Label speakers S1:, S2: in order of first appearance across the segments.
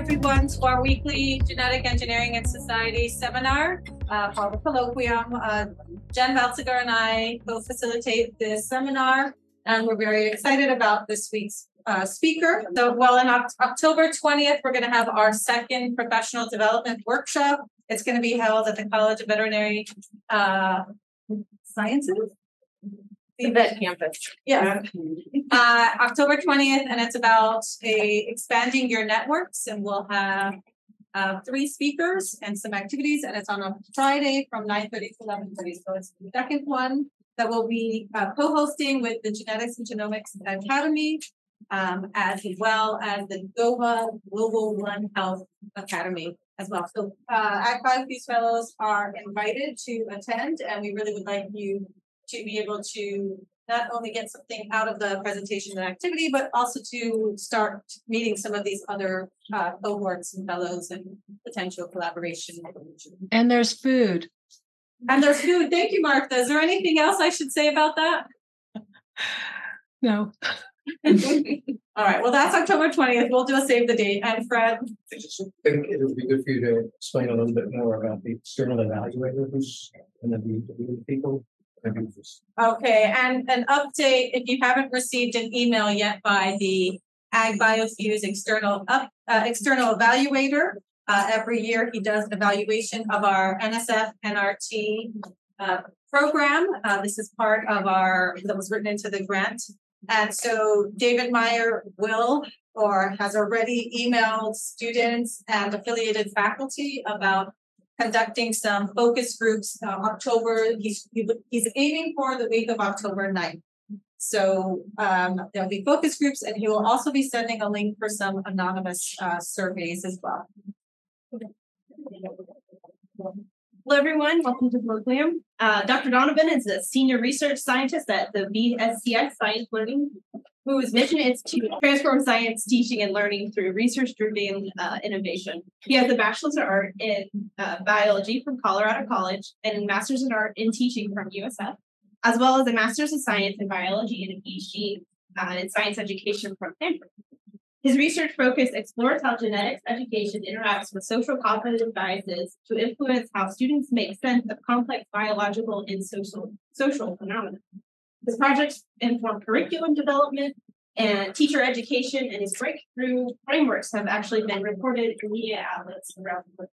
S1: everyone to our weekly Genetic Engineering and Society seminar, uh, the Colloquium. Uh, Jen Baltzegar and I will facilitate this seminar, and we're very excited about this week's uh, speaker. So, well, in October 20th, we're going to have our second professional development workshop. It's going to be held at the College of Veterinary uh, Sciences
S2: the campus.
S1: Yeah. Uh, October 20th, and it's about a expanding your networks, and we'll have uh, three speakers and some activities, and it's on a Friday from 9:30 to 11:30. So it's the second one that we'll be uh, co-hosting with the Genetics and Genomics Academy, um, as well as the GOHA Global One Health Academy as well. So uh, Ag these fellows are invited to attend, and we really would like you to be able to not only get something out of the presentation and activity, but also to start meeting some of these other uh, cohorts and fellows and potential collaboration.
S3: And there's food.
S1: And there's food. Thank you, Martha. Is there anything else I should say about that?
S3: No.
S1: All right. Well, that's October 20th. We'll do a save the date. And Fred.
S4: I just think it would be good for you to explain a little bit more about the external evaluators and then the people
S1: Okay, and an update, if you haven't received an email yet by the AgBioFEWS external up, uh, external evaluator, uh, every year he does evaluation of our NSF NRT uh, program. Uh, this is part of our, that was written into the grant. And so David Meyer will or has already emailed students and affiliated faculty about conducting some focus groups uh, October. He's he's aiming for the week of October 9th. So um, there'll be focus groups, and he will also be sending a link for some anonymous uh, surveys as well.
S2: Hello, everyone. Welcome to Colloquium. Uh, Dr. Donovan is a senior research scientist at the BSCS Science Learning whose mission is to transform science, teaching, and learning through research driven uh, innovation. He has a bachelor's of art in uh, biology from Colorado College and a master's in art in teaching from USF, as well as a master's of science in biology and a PhD uh, in science education from Stanford. His research focus explores how genetics education interacts with social cognitive biases to influence how students make sense of complex biological and social, social phenomena. His projects inform curriculum development and teacher education, and his breakthrough frameworks have actually been reported in media outlets around the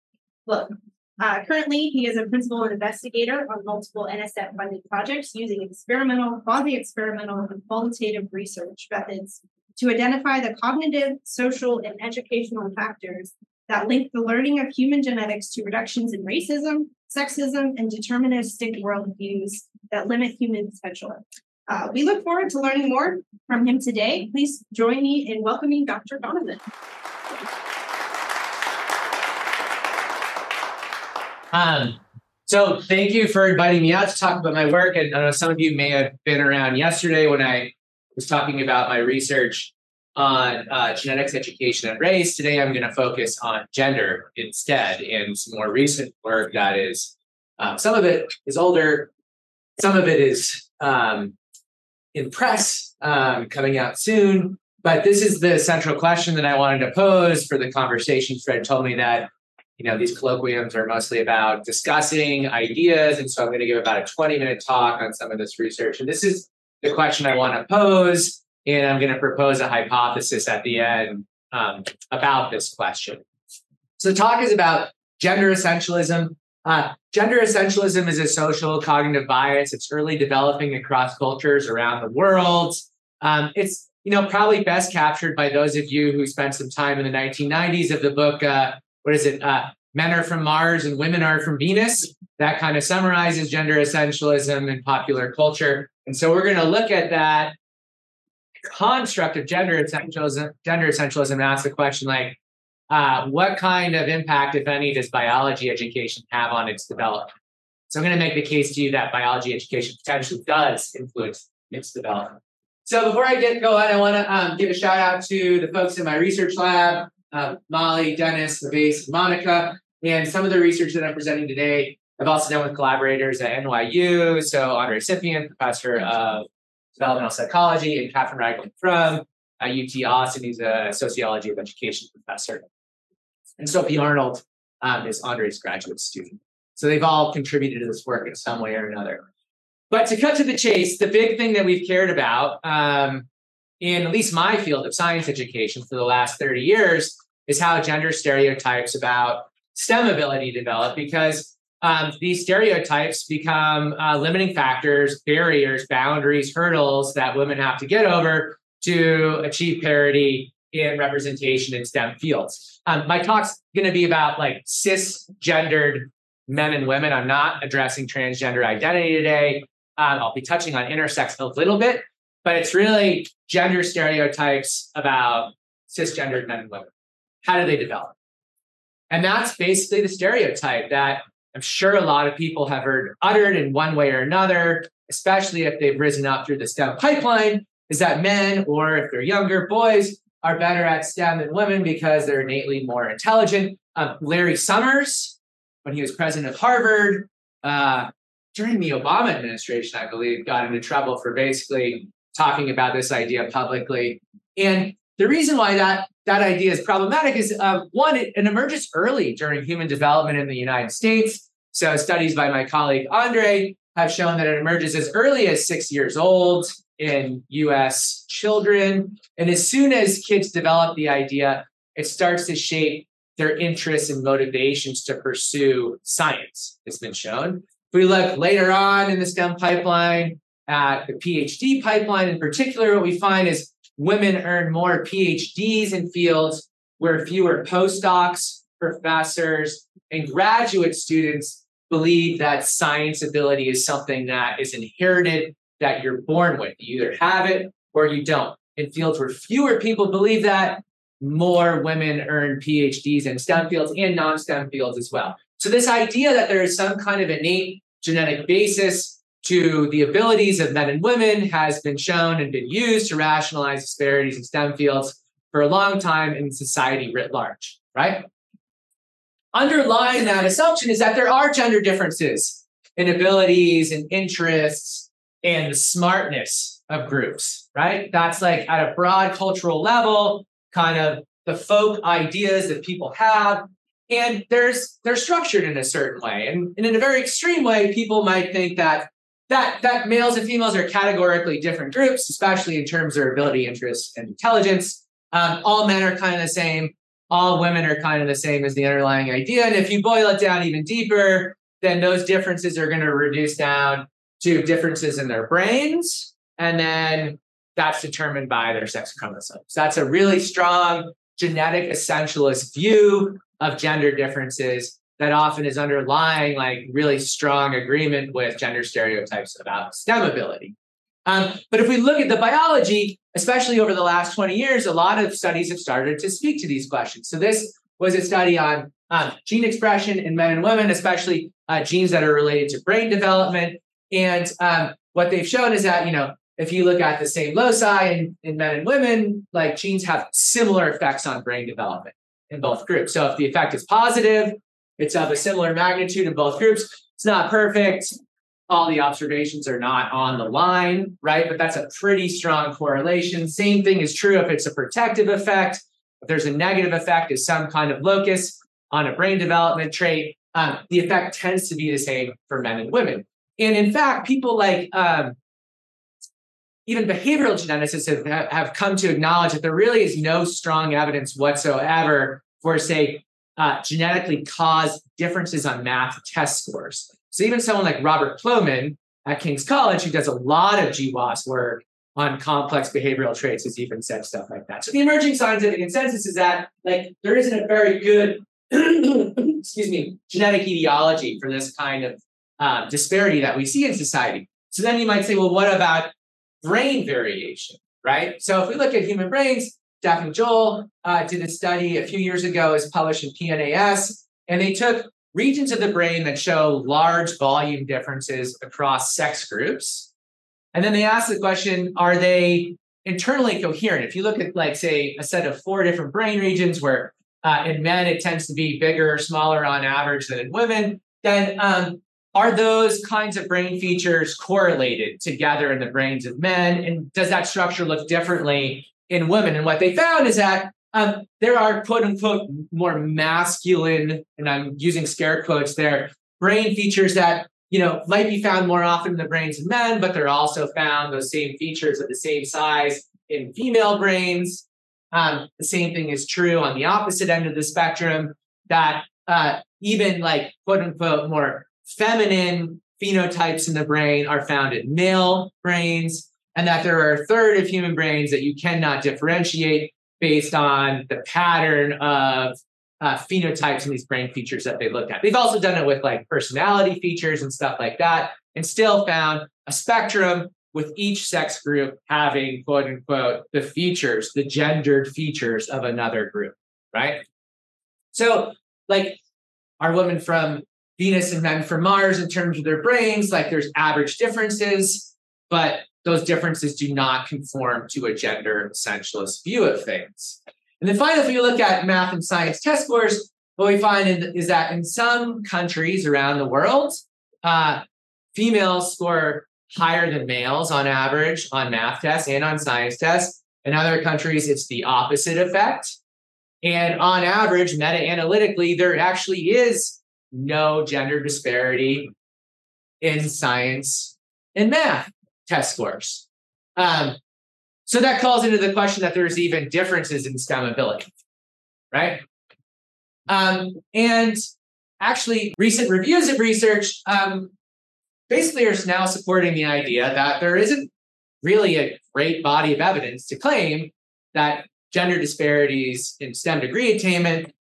S2: globe. Uh, currently, he is a principal investigator on multiple NSF funded projects using experimental, quasi experimental, and qualitative research methods to identify the cognitive, social, and educational factors that link the learning of human genetics to reductions in racism, sexism, and deterministic worldviews that limit human potential. Uh, we look forward to learning more from him today. Please join me in welcoming Dr. Donovan.
S5: Um, so thank you for inviting me out to talk about my work. And I know some of you may have been around yesterday when I was talking about my research on uh, genetics, education, and race. Today, I'm going to focus on gender instead, and some more recent work that is um, some of it is older, some of it is um, in press um, coming out soon. But this is the central question that I wanted to pose for the conversation. Fred told me that you know these colloquiums are mostly about discussing ideas, and so I'm going to give about a 20 minute talk on some of this research. And this is the question I want to pose, and I'm going to propose a hypothesis at the end um, about this question. So the talk is about gender essentialism uh, gender essentialism is a social cognitive bias. It's early developing across cultures around the world. Um, it's you know probably best captured by those of you who spent some time in the 1990s of the book. Uh, what is it? Uh, Men are from Mars and women are from Venus. That kind of summarizes gender essentialism in popular culture. And so we're going to look at that construct of gender essentialism. Gender essentialism and ask the question like, uh, what kind of impact, if any, does biology education have on its development? So I'm going to make the case to you that biology education potentially does influence its development. So before I get going, I want to um, give a shout out to the folks in my research lab, uh, Molly, Dennis, the Base, Monica, and some of the research that I'm presenting today. I've also done with collaborators at NYU. So Andre Cimpian, professor of developmental psychology, and Catherine Ragland from uh, UT Austin. He's a sociology of education professor. And Sophie Arnold um, is Andre's graduate student. So they've all contributed to this work in some way or another. But to cut to the chase, the big thing that we've cared about um, in at least my field of science education for the last 30 years is how gender stereotypes about STEM ability develop because um, these stereotypes become uh, limiting factors, barriers, boundaries, hurdles that women have to get over to achieve parity in representation in STEM fields. Um, my talk's going to be about like cisgendered men and women. I'm not addressing transgender identity today. Um, I'll be touching on intersex a little bit, but it's really gender stereotypes about cisgendered men and women. How do they develop? And that's basically the stereotype that I'm sure a lot of people have heard uttered in one way or another, especially if they've risen up through the STEM pipeline, is that men, or if they're younger, boys, are better at STEM than women because they're innately more intelligent. Um, Larry Summers, when he was president of Harvard, uh, during the Obama administration, I believe, got into trouble for basically talking about this idea publicly. And the reason why that that idea is problematic is uh, one, it, it, emerges early during human development in the United States. So studies by my colleague Andre have shown that it emerges as early as six years old in US children. And as soon as kids develop the idea, it starts to shape their interests and motivations to pursue science, it's been shown. If we look later on in the STEM pipeline, at the PhD pipeline in particular, what we find is women earn more PhDs in fields where fewer postdocs, professors, and graduate students believe that science ability is something that is inherited, that you're born with. You either have it or you don't. In fields where fewer people believe that, more women earn PhDs in STEM fields and non STEM fields as well. So, this idea that there is some kind of innate genetic basis to the abilities of men and women has been shown and been used to rationalize disparities in STEM fields for a long time in society writ large, right? Underlying that assumption is that there are gender differences in abilities and interests and the smartness of groups, right? That's like at a broad cultural level, kind of the folk ideas that people have. And there's they're structured in a certain way. And, and in a very extreme way, people might think that that that males and females are categorically different groups, especially in terms of their ability, interest, and intelligence. Um, all men are kind of the same. All women are kind of the same as the underlying idea. And if you boil it down even deeper, then those differences are going to reduce down to differences in their brains. And then that's determined by their sex chromosomes. That's a really strong genetic essentialist view of gender differences that often is underlying like really strong agreement with gender stereotypes about STEM ability. Um, but if we look at the biology, especially over the last 20 years, a lot of studies have started to speak to these questions. So this was a study on um, gene expression in men and women, especially uh, genes that are related to brain development. And um, what they've shown is that, you know, if you look at the same loci in, in men and women, like genes have similar effects on brain development in both groups. So if the effect is positive, it's of a similar magnitude in both groups. It's not perfect. All the observations are not on the line, right? But that's a pretty strong correlation. Same thing is true if it's a protective effect. If there's a negative effect, is some kind of locus on a brain development trait. Um, the effect tends to be the same for men and women. And in fact, people like um, even behavioral geneticists have, have come to acknowledge that there really is no strong evidence whatsoever for, say, uh, genetically caused differences on math test scores. So even someone like Robert Plomin at King's College, who does a lot of GWAS work on complex behavioral traits, has even said stuff like that. So the emerging scientific consensus is that like there isn't a very good, excuse me, genetic etiology for this kind of uh, disparity that we see in society. So then you might say, well, what about brain variation, right? So if we look at human brains, Daphna Joel uh, did a study a few years ago, is published in PNAS, and they took regions of the brain that show large volume differences across sex groups. And then they asked the question, are they internally coherent? If you look at, like, say, a set of four different brain regions where uh, in men it tends to be bigger or smaller on average than in women, then um, are those kinds of brain features correlated together in the brains of men? And does that structure look differently in women. And what they found is that um, there are quote unquote more masculine, and I'm using scare quotes there, brain features that you know might be found more often in the brains of men, but they're also found those same features at the same size in female brains. Um, the same thing is true on the opposite end of the spectrum. That uh, even like quote unquote more feminine phenotypes in the brain are found in male brains, and that there are a third of human brains that you cannot differentiate based on the pattern of uh, phenotypes in these brain features that they looked at. They've also done it with like personality features and stuff like that, and still found a spectrum with each sex group having quote unquote the features, the gendered features of another group, right? So, like, are women from Venus and men from Mars in terms of their brains? Like, there's average differences, but those differences do not conform to a gender essentialist view of things. And then finally, if we look at math and science test scores, what we find is that in some countries around the world, uh, females score higher than males on average on math tests and on science tests. In other countries, it's the opposite effect. And on average, meta analytically, there actually is no gender disparity in science and math test scores. Um, so that calls into the question that there's even differences in STEM ability, right? Um, and actually, recent reviews of research um, basically are now supporting the idea that there isn't really a great body of evidence to claim that gender disparities in STEM degree attainment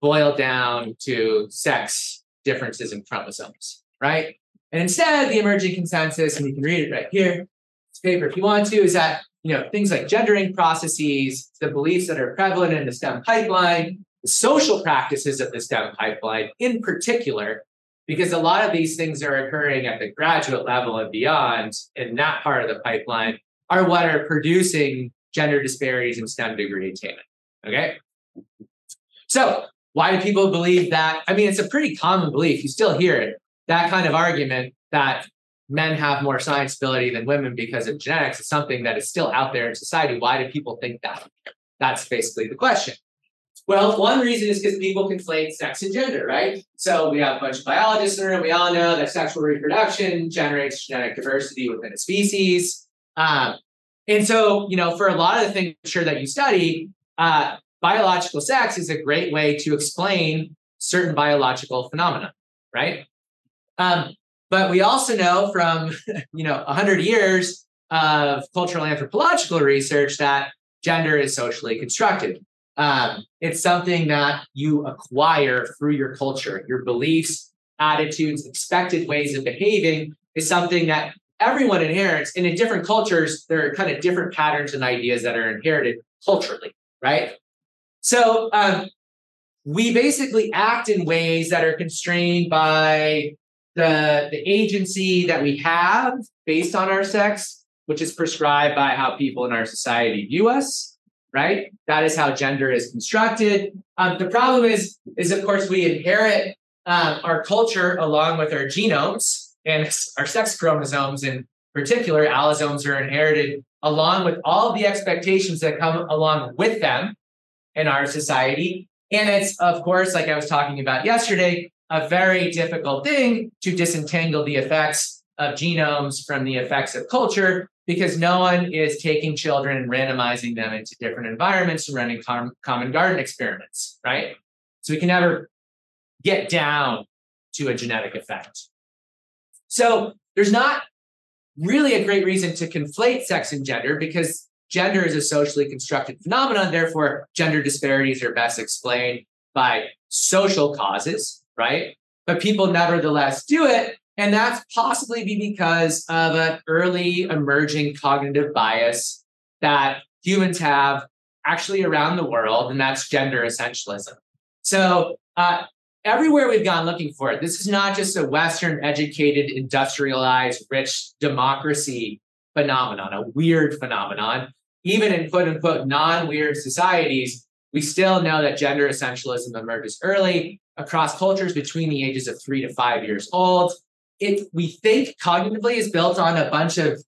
S5: boil down to sex differences in chromosomes, right? And instead, the emerging consensus, and you can read it right here, this paper if you want to, is that you know things like gendering processes, the beliefs that are prevalent in the STEM pipeline, the social practices of the STEM pipeline in particular, because a lot of these things are occurring at the graduate level and beyond in that part of the pipeline, are what are producing gender disparities in STEM degree attainment. Okay. So why do people believe that? I mean, it's a pretty common belief. You still hear it that kind of argument that men have more science ability than women because of genetics is something that is still out there in society. Why do people think that? That's basically the question. Well, one reason is because people conflate sex and gender, right? So we have a bunch of biologists in the room. We all know that sexual reproduction generates genetic diversity within a species. Um, and so, you know, for a lot of the things sure that you study, uh, biological sex is a great way to explain certain biological phenomena, right? Um, but we also know from you know 100 years of cultural anthropological research that gender is socially constructed. Um, it's something that you acquire through your culture, your beliefs, attitudes, expected ways of behaving is something that everyone inherits. And in different cultures, there are kind of different patterns and ideas that are inherited culturally, right? So um, we basically act in ways that are constrained by the, the agency that we have based on our sex, which is prescribed by how people in our society view us, right? That is how gender is constructed. Um, the problem is, is of course, we inherit um, our culture along with our genomes and our sex chromosomes in particular. Allosomes are inherited along with all the expectations that come along with them in our society. And it's, of course, like I was talking about yesterday, a very difficult thing to disentangle the effects of genomes from the effects of culture because no one is taking children and randomizing them into different environments and running com- common garden experiments, right? So we can never get down to a genetic effect. So there's not really a great reason to conflate sex and gender because gender is a socially constructed phenomenon. Therefore, gender disparities are best explained by social causes, right? But people nevertheless do it. And that's possibly because of an early emerging cognitive bias that humans have actually around the world, and that's gender essentialism. So, uh, everywhere we've gone looking for it, this is not just a Western educated, industrialized, rich democracy phenomenon, a weird phenomenon. Even in quote unquote non weird societies, we still know that gender essentialism emerges early across cultures between the ages of three to five years old. It we think cognitively is built on a bunch of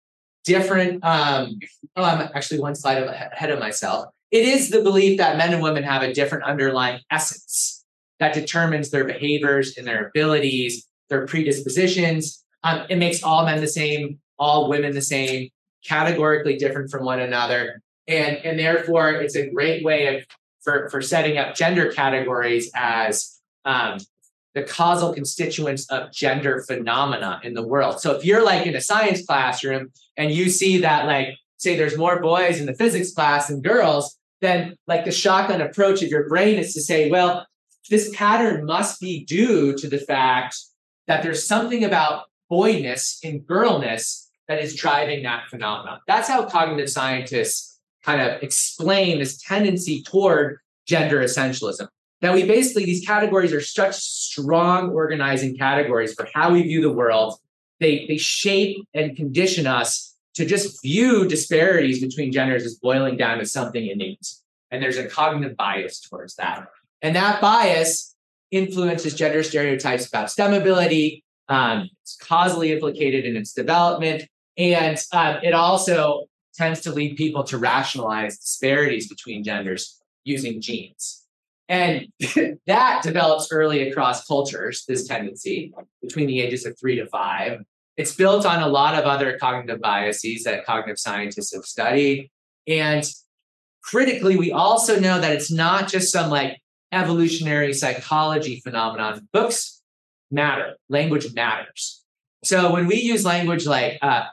S5: different. Um, oh, I'm actually one slide ahead of myself. it is the belief that men and women have a different underlying essence that determines their behaviors and their abilities, their predispositions. Um, it makes all men the same, all women the same, categorically different from one another. And, and therefore, it's a great way of for, for setting up gender categories as um, the causal constituents of gender phenomena in the world. So if you're like in a science classroom and you see that, like, say there's more boys in the physics class than girls, then like the shotgun approach of your brain is to say, well, this pattern must be due to the fact that there's something about boyness and girlness that is driving that phenomenon. That's how cognitive scientists kind of explain this tendency toward gender essentialism. Now, we basically, these categories are such strong organizing categories for how we view the world. They, they shape and condition us to just view disparities between genders as boiling down to something innate. And there's a cognitive bias towards that. And that bias influences gender stereotypes about STEM ability. Um, it's causally implicated in its development. And um, it also tends to lead people to rationalize disparities between genders using genes. And that develops early across cultures, this tendency between the ages of three to five. It's built on a lot of other cognitive biases that cognitive scientists have studied. And critically, we also know that it's not just some like evolutionary psychology phenomenon. Books matter, language matters. So when we use language like uh,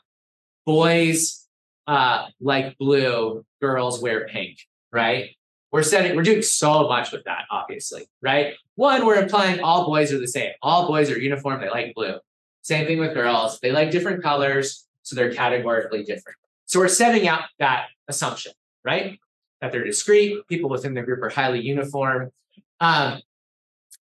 S5: boys uh, like blue, girls wear pink, right? We're setting, we're doing so much with that, obviously, right? One, we're implying all boys are the same. All boys are uniform, they like blue. Same thing with girls. They like different colors, so they're categorically different. So we're setting out that assumption, right? That they're discrete, people within the group are highly uniform. Um,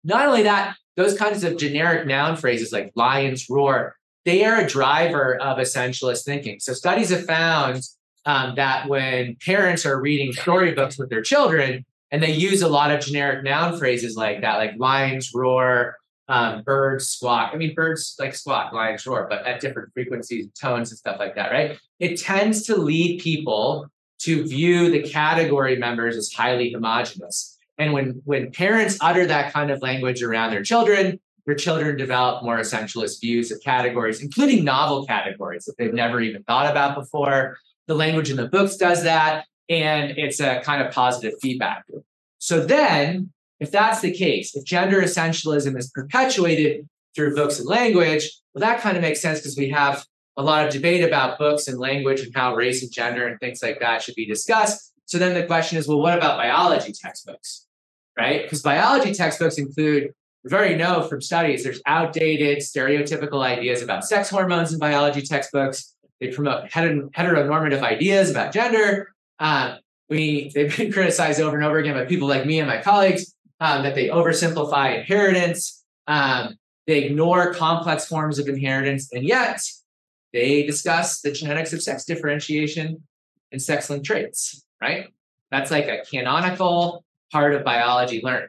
S5: not only that, those kinds of generic noun phrases like lions roar, they are a driver of essentialist thinking. So studies have found um, that when parents are reading storybooks with their children and they use a lot of generic noun phrases like that, like lions roar, um, birds squawk. I mean, birds like squawk, lions roar, but at different frequencies, tones, and stuff like that, right? It tends to lead people to view the category members as highly homogenous. And when when parents utter that kind of language around their children, their children develop more essentialist views of categories, including novel categories that they've never even thought about before. The language in the books does that, and it's a kind of positive feedback. So then if that's the case, if gender essentialism is perpetuated through books and language, well, that kind of makes sense because we have a lot of debate about books and language and how race and gender and things like that should be discussed. So then the question is, well, what about biology textbooks? Right? Because biology textbooks include, we already know from studies, there's outdated stereotypical ideas about sex hormones in biology textbooks. They promote heteronormative ideas about gender. Uh, we they've been criticized over and over again by people like me and my colleagues um, that they oversimplify inheritance. Um, they ignore complex forms of inheritance, and yet they discuss the genetics of sex differentiation and sex linked traits, right? That's like a canonical part of biology learning.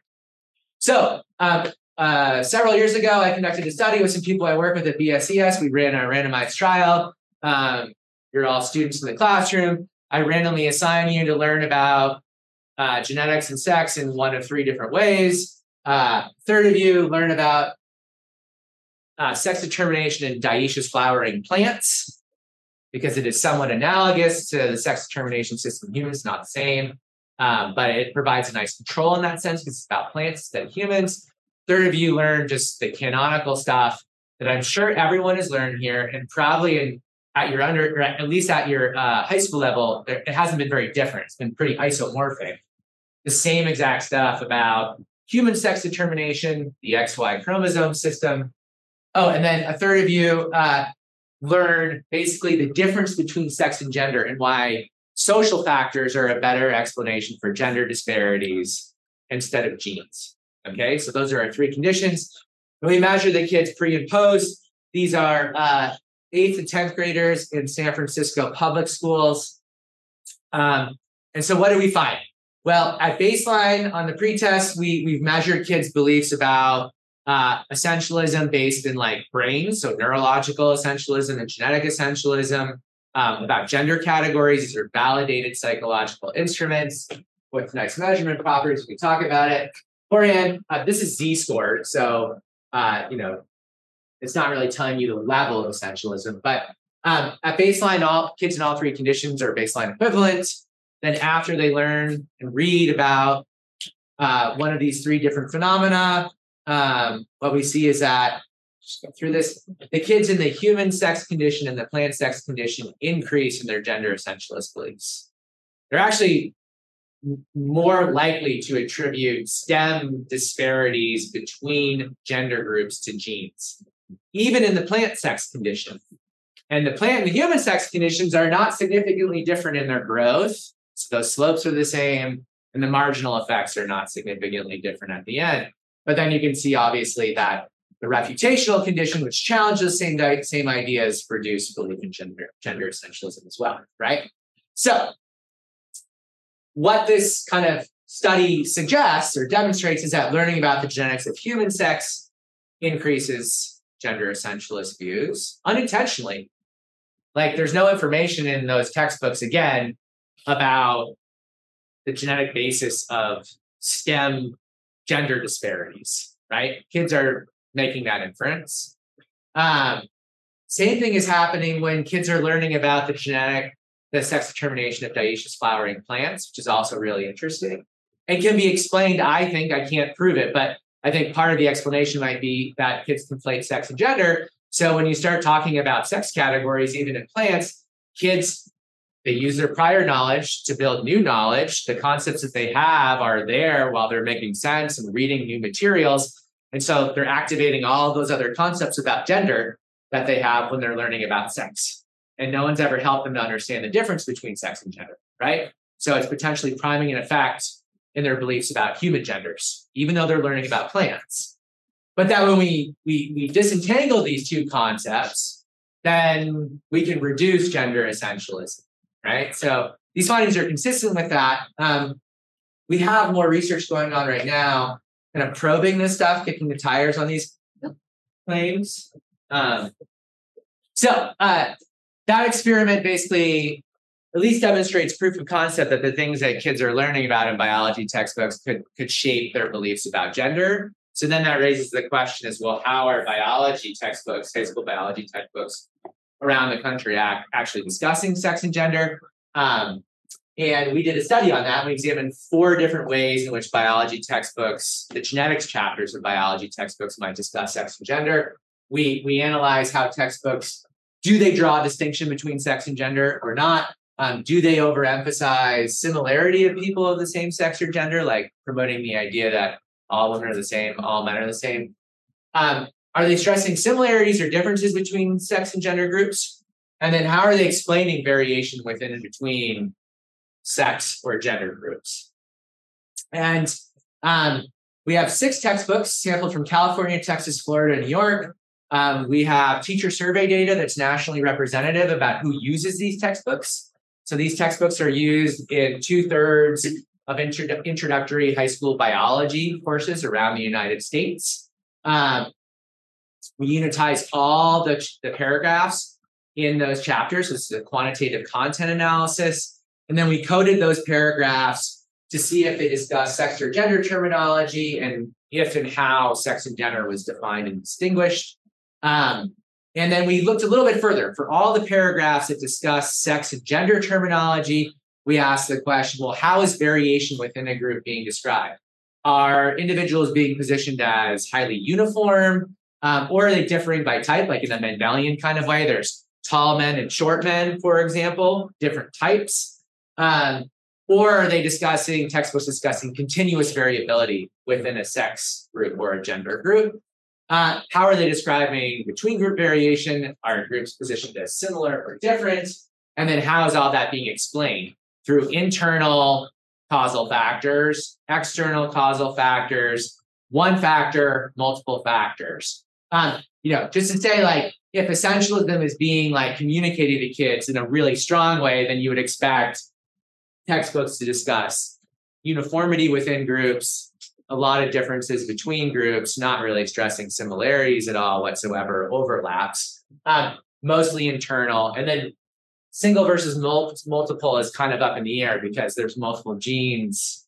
S5: So, um, uh, several years ago, I conducted a study with some people I work with at BSCS. We ran a randomized trial. Um, you're all students in the classroom. I randomly assign you to learn about uh, genetics and sex in one of three different ways. Uh, third of you learn about uh, sex determination in dioecious flowering plants because it is somewhat analogous to the sex determination system in humans, not the same. Um, but it provides a nice control in that sense because it's about plants instead of humans. Third of you learn just the canonical stuff that I'm sure everyone has learned here, and probably in at your under, or at least at your uh, high school level, it hasn't been very different. It's been pretty isomorphic. The same exact stuff about human sex determination, the XY chromosome system. Oh, and then a third of you uh, learn basically the difference between sex and gender and why social factors are a better explanation for gender disparities instead of genes. Okay, so those are our three conditions. When we measure the kids pre and post, these are uh, eighth and 10th graders in San Francisco public schools. Um, and so what do we find? Well, at baseline on the pretest, we, we've measured kids' beliefs about uh, essentialism based in like brains, so neurological essentialism and genetic essentialism, um, about gender categories. These are validated psychological instruments. with nice measurement properties. We can talk about it. Orion, uh, this is Z score. so uh, you know it's not really telling you the level of essentialism, but um, at baseline, all kids in all three conditions are baseline equivalent. Then after they learn and read about uh, one of these three different phenomena, um, what we see is that through this, the kids in the human sex condition and the plant sex condition increase in their gender essentialist beliefs. They're actually more likely to attribute STEM disparities between gender groups to genes, even in the plant sex condition. And the plant and the human sex conditions are not significantly different in their growth. So those slopes are the same, and the marginal effects are not significantly different at the end. But then you can see, obviously, that the refutational condition, which challenges the same, same ideas, produce belief in gender, gender essentialism as well, right? So, what this kind of study suggests or demonstrates is that learning about the genetics of human sex increases gender essentialist views unintentionally like there's no information in those textbooks again about the genetic basis of STEM gender disparities, right? Kids are making that inference. Um, same thing is happening when kids are learning about the genetic, the sex determination of dioecious flowering plants, which is also really interesting. It can be explained, I think, I can't prove it, but I think part of the explanation might be that kids conflate sex and gender so when you start talking about sex categories, even in plants, kids they use their prior knowledge to build new knowledge. The concepts that they have are there while they're making sense and reading new materials. And so they're activating all those other concepts about gender that they have when they're learning about sex. And no one's ever helped them to understand the difference between sex and gender, right? So it's potentially priming an effect in their beliefs about human genders, even though they're learning about plants. But that when we, we, we disentangle these two concepts, then we can reduce gender essentialism, right? So these findings are consistent with that. Um, we have more research going on right now, kind of probing this stuff, kicking the tires on these claims. Um, so uh, that experiment basically at least demonstrates proof of concept that the things that kids are learning about in biology textbooks could could shape their beliefs about gender so then that raises the question as well, how are biology textbooks, high school biology textbooks around the country act, actually discussing sex and gender? Um, and we did a study on that. We examined four different ways in which biology textbooks, the genetics chapters of biology textbooks might discuss sex and gender. We, we analyze how textbooks, do they draw a distinction between sex and gender or not? Um, do they overemphasize similarity of people of the same sex or gender, like promoting the idea that all women are the same, all men are the same. Um, are they stressing similarities or differences between sex and gender groups? And then how are they explaining variation within and between sex or gender groups? And um, we have six textbooks sampled from California, Texas, Florida, New York. Um, we have teacher survey data that's nationally representative about who uses these textbooks. So these textbooks are used in two thirds of intro- introductory high school biology courses around the United States. Um, we unitize all the, the paragraphs in those chapters. This is a quantitative content analysis. And then we coded those paragraphs to see if they discuss sex or gender terminology and if and how sex and gender was defined and distinguished. Um, and then we looked a little bit further for all the paragraphs that discuss sex and gender terminology we asked the question well, how is variation within a group being described? Are individuals being positioned as highly uniform, um, or are they differing by type, like in a Mendelian kind of way? There's tall men and short men, for example, different types. Um, or are they discussing, textbooks discussing continuous variability within a sex group or a gender group? Uh, how are they describing between group variation? Are groups positioned as similar or different? And then how is all that being explained? through internal causal factors, external causal factors, one factor, multiple factors. Um, you know, just to say like if essentialism is being like communicated to kids in a really strong way, then you would expect textbooks to discuss uniformity within groups, a lot of differences between groups, not really stressing similarities at all whatsoever, overlaps, um, mostly internal, and then single versus multiple is kind of up in the air because there's multiple genes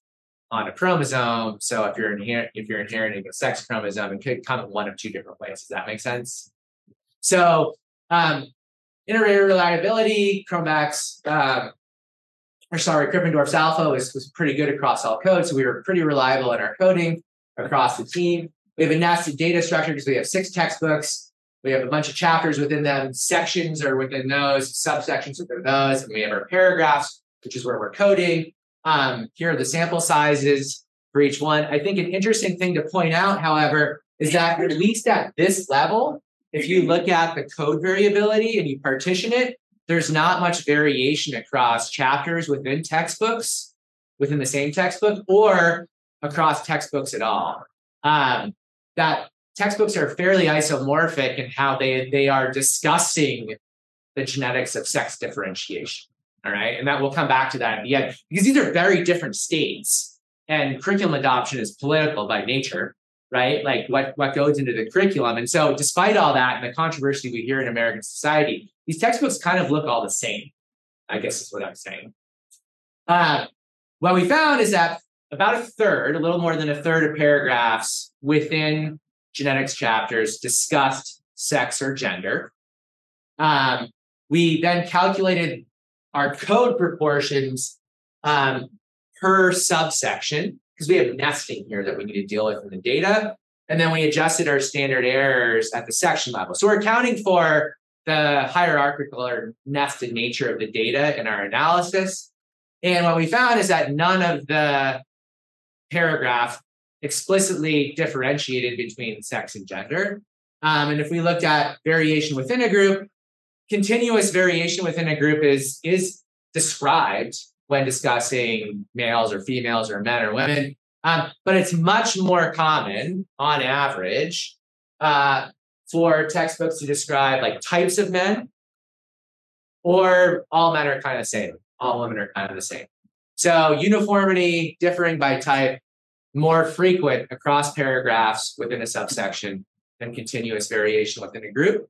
S5: on a chromosome. So if you're inher- if you're inheriting a sex chromosome, it could come in one of two different ways. Does that make sense? So um, interrater reliability, Cronbach's, um, or sorry, Krippendorff's alpha was, was pretty good across all codes. So we were pretty reliable in our coding across the team. We have a nested data structure because we have six textbooks. We have a bunch of chapters within them, sections are within those, subsections within those, and we have our paragraphs, which is where we're coding. Um, here are the sample sizes for each one. I think an interesting thing to point out, however, is that at least at this level, if you look at the code variability and you partition it, there's not much variation across chapters within textbooks, within the same textbook, or across textbooks at all. Um, that textbooks are fairly isomorphic in how they they are discussing the genetics of sex differentiation. All right. And that we'll come back to that at the end because these are very different states. And curriculum adoption is political by nature, right? Like what, what goes into the curriculum. And so, despite all that and the controversy we hear in American society, these textbooks kind of look all the same, I guess is what I'm saying. Uh, what we found is that about a third, a little more than a third of paragraphs within genetics chapters discussed sex or gender. Um, we then calculated our code proportions um, per subsection because we have nesting here that we need to deal with in the data. And then we adjusted our standard errors at the section level. So we're accounting for the hierarchical or nested nature of the data in our analysis. And what we found is that none of the paragraph explicitly differentiated between sex and gender. Um, and if we looked at variation within a group, continuous variation within a group is is described when discussing males or females or men or women, um, but it's much more common on average uh, for textbooks to describe like types of men, or all men are kind of the same, all women are kind of the same. So uniformity differing by type more frequent across paragraphs within a subsection than continuous variation within a group.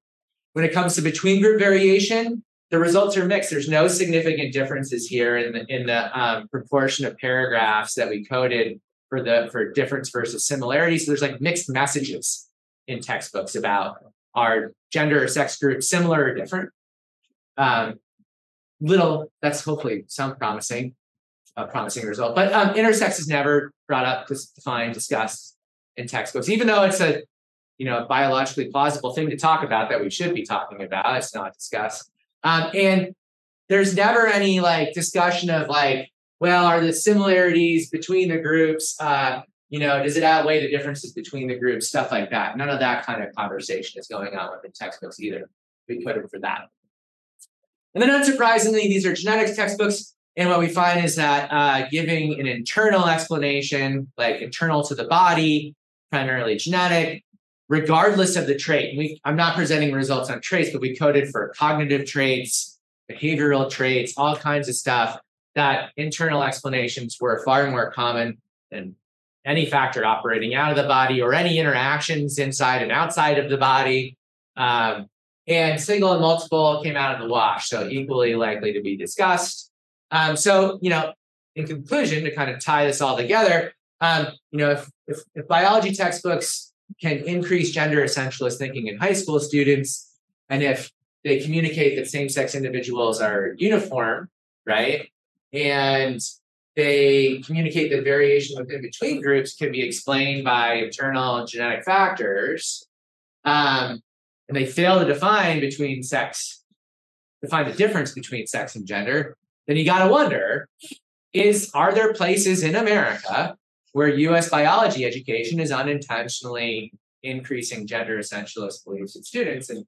S5: When it comes to between group variation, the results are mixed. There's no significant differences here in the in the um, proportion of paragraphs that we coded for the for difference versus similarity. So there's like mixed messages in textbooks about our gender or sex group similar or different. Um, little that's hopefully some promising, a promising result. But um, intersex is never brought up, defined, discussed in textbooks, even though it's a you know, biologically plausible thing to talk about that we should be talking about. It's not discussed. Um, and there's never any like discussion of like, well, are the similarities between the groups, uh, you know, does it outweigh the differences between the groups, stuff like that. None of that kind of conversation is going on within textbooks either. We put it for that. And then unsurprisingly, these are genetics textbooks. And what we find is that uh, giving an internal explanation, like internal to the body, primarily genetic, regardless of the trait. We, I'm not presenting results on traits, but we coded for cognitive traits, behavioral traits, all kinds of stuff. That internal explanations were far more common than any factor operating out of the body or any interactions inside and outside of the body. Um, and single and multiple came out of the wash, so equally likely to be discussed. Um, so, you know, in conclusion, to kind of tie this all together, um, you know, if, if, if biology textbooks can increase gender essentialist thinking in high school students. And if they communicate that same sex individuals are uniform, right? And they communicate that variation within between groups can be explained by internal genetic factors. Um, and they fail to define between sex, define the difference between sex and gender, then you got to wonder is are there places in America where US biology education is unintentionally increasing gender essentialist beliefs in students. And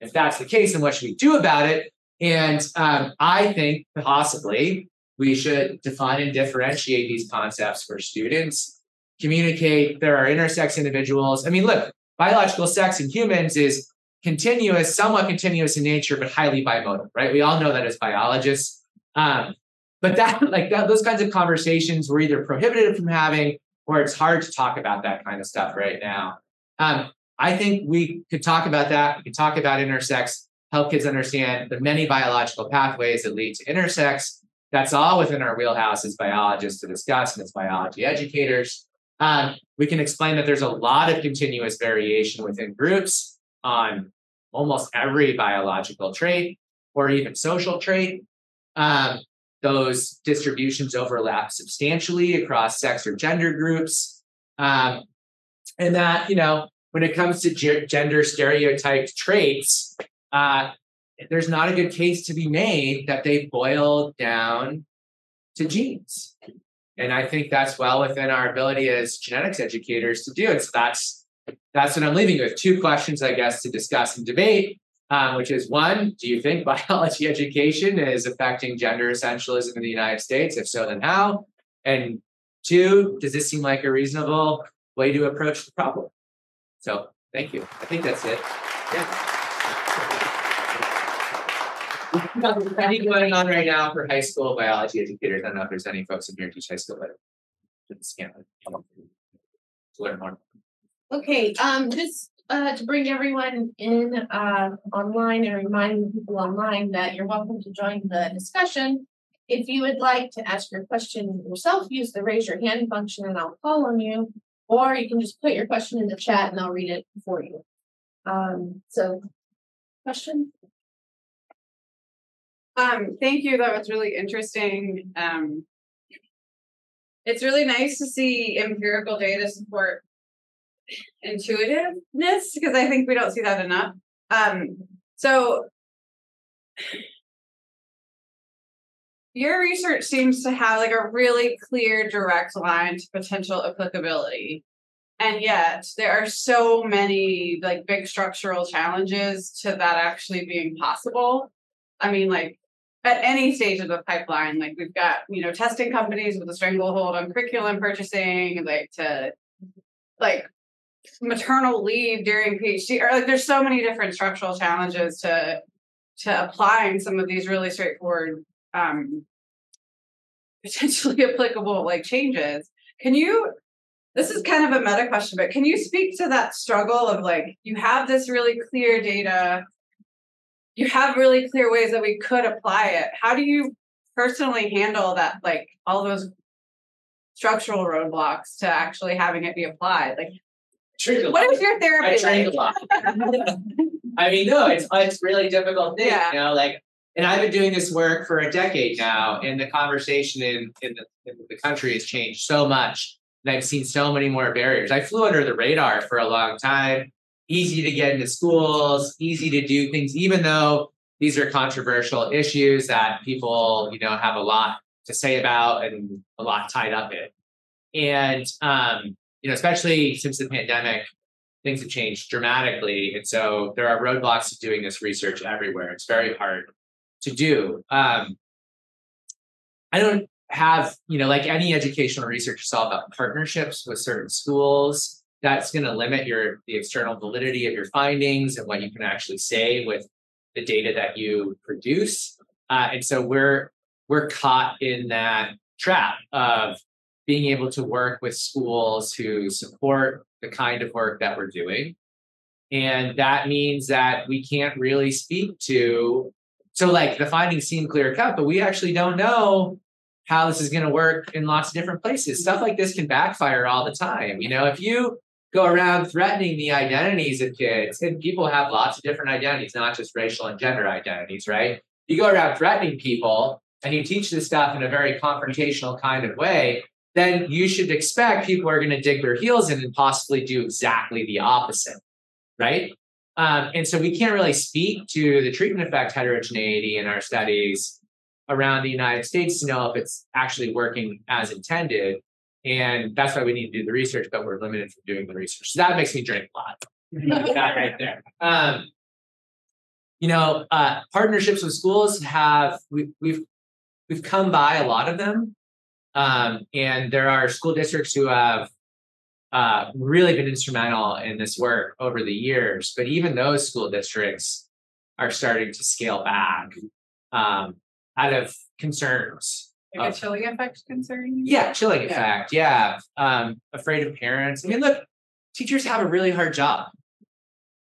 S5: if that's the case, then what should we do about it? And um, I think possibly we should define and differentiate these concepts for students, communicate there are intersex individuals. I mean, look, biological sex in humans is continuous, somewhat continuous in nature, but highly bimodal, right? We all know that as biologists. Um, but that, like that, those kinds of conversations we're either prohibited from having or it's hard to talk about that kind of stuff right now. Um, I think we could talk about that. We could talk about intersex, help kids understand the many biological pathways that lead to intersex, that's all within our wheelhouse as biologists to discuss and as biology educators. Um, we can explain that there's a lot of continuous variation within groups on almost every biological trait or even social trait. Um, those distributions overlap substantially across sex or gender groups. Um, and that, you know, when it comes to ge- gender stereotyped traits, uh, there's not a good case to be made that they boil down to genes. And I think that's well within our ability as genetics educators to do. And so that's that's what I'm leaving you with. Two questions, I guess, to discuss and debate um, which is one, do you think biology education is affecting gender essentialism in the United States? If so, then how? And two, does this seem like a reasonable way to approach the problem? So thank you. I think that's it. Yeah. There's going on right now for high school biology educators. I don't know if there's any folks in here who teach high school, but to learn more.
S2: Okay, um, just uh, to bring everyone in uh, online and remind people online that you're welcome to join the discussion. If you would like to ask your question yourself, use the raise your hand function and I'll call on you. Or you can just put your question in the chat and I'll read it for you. Um, so, question?
S6: Um, thank you. That was really interesting. Um, it's really nice to see empirical data support intuitiveness because I think we don't see that enough. Um, so your research seems to have like a really clear direct line to potential applicability. And yet there are so many like big structural challenges to that actually being possible. I mean, like at any stage of the pipeline, like we've got, you know, testing companies with a stranglehold on curriculum purchasing, like to like maternal leave during PhD, or like there's so many different structural challenges to to applying some of these really straightforward, um, potentially applicable like changes. Can you? This is kind of a meta question, but can you speak to that struggle of like you have this really clear data, you have really clear ways that we could apply it. How do you personally handle that, like all those structural roadblocks to actually having it be applied? Like what is your therapy?
S5: I trained a lot. I mean, no, it's it's really difficult thing,
S6: Yeah.
S5: you know, like and I've been doing this work for a decade now, and the conversation in, in the in the country has changed so much. And I've seen so many more barriers. I flew under the radar for a long time. Easy to get into schools, easy to do things, even though these are controversial issues that people, you know, have a lot to say about and a lot tied up in. And um, you know, especially since the pandemic, things have changed dramatically. And so there are roadblocks to doing this research everywhere. It's very hard to do. Um, I don't have, you know, like any educational research, it's all about partnerships with certain schools. That's going to limit your the external validity of your findings and what you can actually say with the data that you produce. Uh, and so we're we're caught in that trap of being able to work with schools who support the kind of work that we're doing. And that means that we can't really speak to, so like the findings seem clear cut, but we actually don't know how this is going to work in lots of different places. Stuff like this can backfire all the time. You know, if you go around threatening the identities of kids, and people have lots of different identities, not just racial and gender identities, right? You go around threatening people and you teach this stuff in a very confrontational kind of way, then you should expect people are going to dig their heels in and possibly do exactly the opposite, right? Um, and so we can't really speak to the treatment effect heterogeneity in our studies around the United States to know if it's actually working as intended. And that's why we need to do the research, but we're limited from doing the research. So that makes me drink a lot. that right there. Um, you know, uh, partnerships with schools have we, we've we've come by a lot of them um, and there are school districts who have uh, really been instrumental in this work over the years. But even those school districts are starting to scale back um, out of concerns.
S6: Like a chilling effect concern?
S5: yeah, chilling
S6: Yeah.
S5: effect. Yeah. Um, afraid of parents. I mean, look, teachers have a really hard job.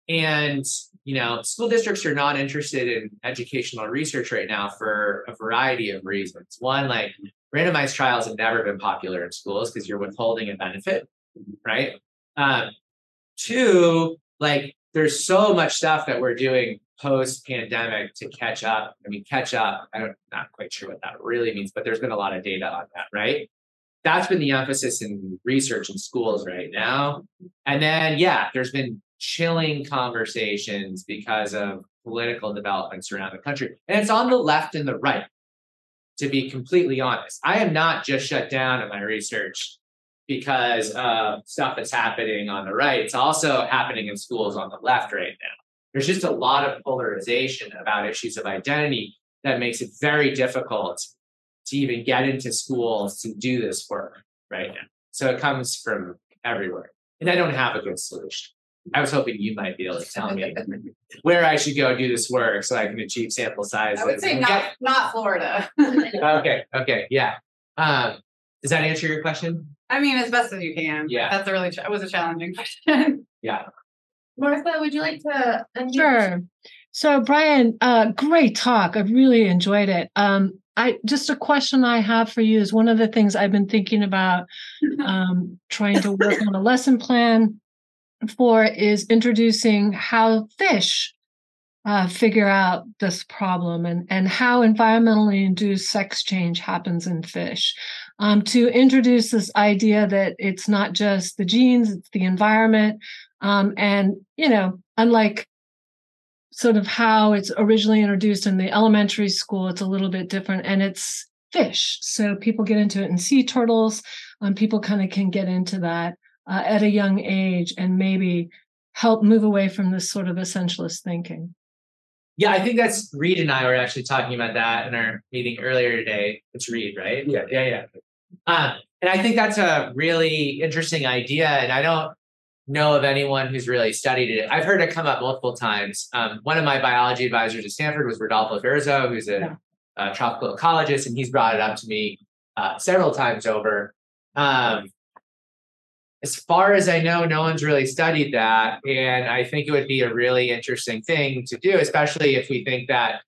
S5: and you know, school districts are not interested in educational research right now for a variety of reasons. One, like randomized trials have never been popular in schools because you're withholding a benefit, right? Um, two, like there's so much stuff that we're doing post pandemic to catch up. I mean, catch up. I'm not quite sure what that really means, but there's been a lot of data on that, right? That's been the emphasis in research in schools right now. And then, yeah, there's been chilling conversations because of political developments around the country. And it's on the left and the right, to be completely honest. I am not just shut down in my research because of stuff that's happening on the right. It's also happening in schools on the left right now. There's just a lot of polarization about issues of identity that makes it very difficult to even get into schools to do this work right now. So it comes from everywhere. And I don't have a good solution. I was hoping you might be able to tell me where I should go do this work so I can achieve sample size.
S6: I would say not
S5: get-
S6: not Florida.
S5: Okay, okay, yeah. Um, does that answer your question?
S6: I mean, as best as you can.
S5: Yeah.
S6: that's a really ch- it was a challenging question.
S5: Yeah.
S2: Martha, would you like to? unmute?
S3: Sure. So, Brian, uh, great talk. I really enjoyed it. Um, I just a question I have for you is one of the things I've been thinking about um, trying to work on a lesson plan for is introducing how fish uh, figure out this problem and, and how environmentally induced sex change happens in fish. Um, to introduce this idea that it's not just the genes, it's the environment. Um, and, you know, unlike sort of how it's originally introduced in the elementary school, it's a little bit different and it's fish. So people get into it in sea turtles. Um, people kind of can get into that uh, at a young age and maybe help move away from this sort of essentialist thinking.
S5: Yeah, I think that's Reed and I were actually talking about that in our meeting earlier today. It's Reed, right? Yeah, yeah, yeah. Um, and I think that's a really interesting idea. And I don't know of anyone who's really studied it. I've heard it come up multiple times. Um, one of my biology advisors at Stanford was Rodolfo Dirzo, who's a,
S3: Yeah.
S5: a tropical ecologist, and he's brought it up to me uh, several times over. Um, as far as I know, no one's really studied that. And I think it would be a really interesting thing to do, especially if we think that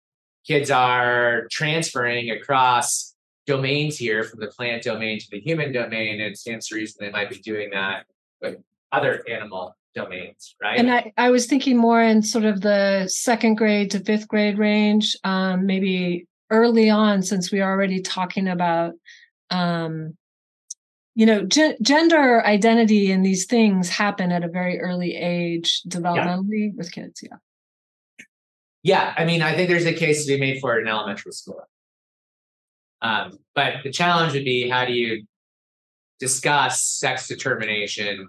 S5: kids are transferring across domains here from the plant domain to the human domain. It stands to reason they might be doing that with other animal domains, right?
S3: And I, I was thinking more in sort of the second grade to fifth grade range, um, maybe early on, since we are already talking about, um, you know, ge- gender identity and these things happen at a very early age developmentally with kids. Yeah.
S5: Yeah, I mean, I think there's a case to be made for it in elementary school. Um, but the challenge would be how do you discuss sex determination